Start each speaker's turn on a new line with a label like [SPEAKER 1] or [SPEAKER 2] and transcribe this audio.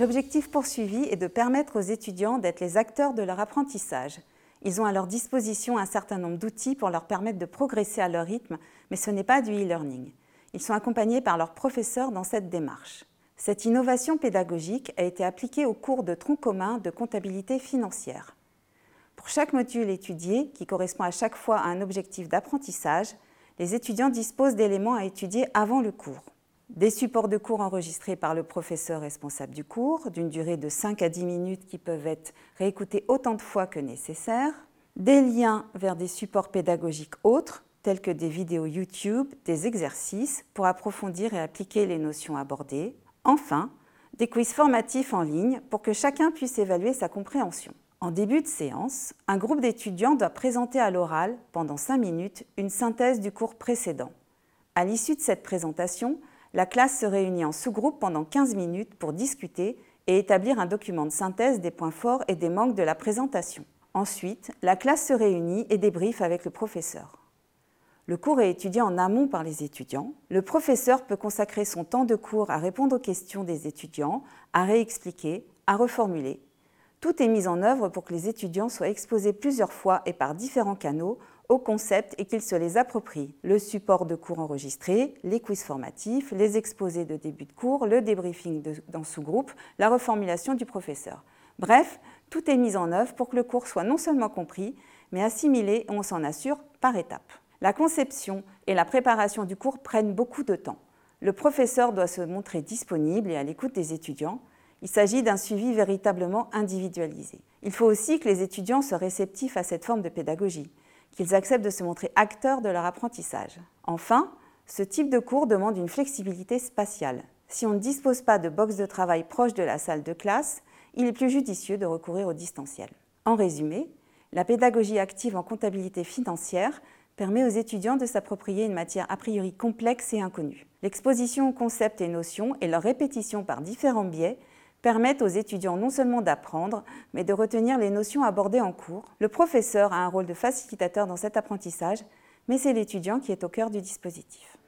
[SPEAKER 1] L'objectif poursuivi est de permettre aux étudiants d'être les acteurs de leur apprentissage. Ils ont à leur disposition un certain nombre d'outils pour leur permettre de progresser à leur rythme, mais ce n'est pas du e-learning. Ils sont accompagnés par leurs professeurs dans cette démarche. Cette innovation pédagogique a été appliquée au cours de tronc commun de comptabilité financière. Pour chaque module étudié, qui correspond à chaque fois à un objectif d'apprentissage, les étudiants disposent d'éléments à étudier avant le cours des supports de cours enregistrés par le professeur responsable du cours, d'une durée de 5 à 10 minutes qui peuvent être réécoutés autant de fois que nécessaire, des liens vers des supports pédagogiques autres, tels que des vidéos YouTube, des exercices pour approfondir et appliquer les notions abordées, enfin, des quiz formatifs en ligne pour que chacun puisse évaluer sa compréhension. En début de séance, un groupe d'étudiants doit présenter à l'oral, pendant 5 minutes, une synthèse du cours précédent. À l'issue de cette présentation, la classe se réunit en sous-groupe pendant 15 minutes pour discuter et établir un document de synthèse des points forts et des manques de la présentation. Ensuite, la classe se réunit et débriefe avec le professeur. Le cours est étudié en amont par les étudiants. Le professeur peut consacrer son temps de cours à répondre aux questions des étudiants, à réexpliquer, à reformuler. Tout est mis en œuvre pour que les étudiants soient exposés plusieurs fois et par différents canaux au concept et qu'ils se les approprient. Le support de cours enregistré, les quiz formatifs, les exposés de début de cours, le débriefing dans sous-groupe, la reformulation du professeur. Bref, tout est mis en œuvre pour que le cours soit non seulement compris, mais assimilé, et on s'en assure, par étapes. La conception et la préparation du cours prennent beaucoup de temps. Le professeur doit se montrer disponible et à l'écoute des étudiants. Il s'agit d'un suivi véritablement individualisé. Il faut aussi que les étudiants soient réceptifs à cette forme de pédagogie qu'ils acceptent de se montrer acteurs de leur apprentissage. Enfin, ce type de cours demande une flexibilité spatiale. Si on ne dispose pas de box de travail proche de la salle de classe, il est plus judicieux de recourir au distanciel. En résumé, la pédagogie active en comptabilité financière permet aux étudiants de s'approprier une matière a priori complexe et inconnue. L'exposition aux concepts et notions et leur répétition par différents biais permettent aux étudiants non seulement d'apprendre, mais de retenir les notions abordées en cours. Le professeur a un rôle de facilitateur dans cet apprentissage, mais c'est l'étudiant qui est au cœur du dispositif.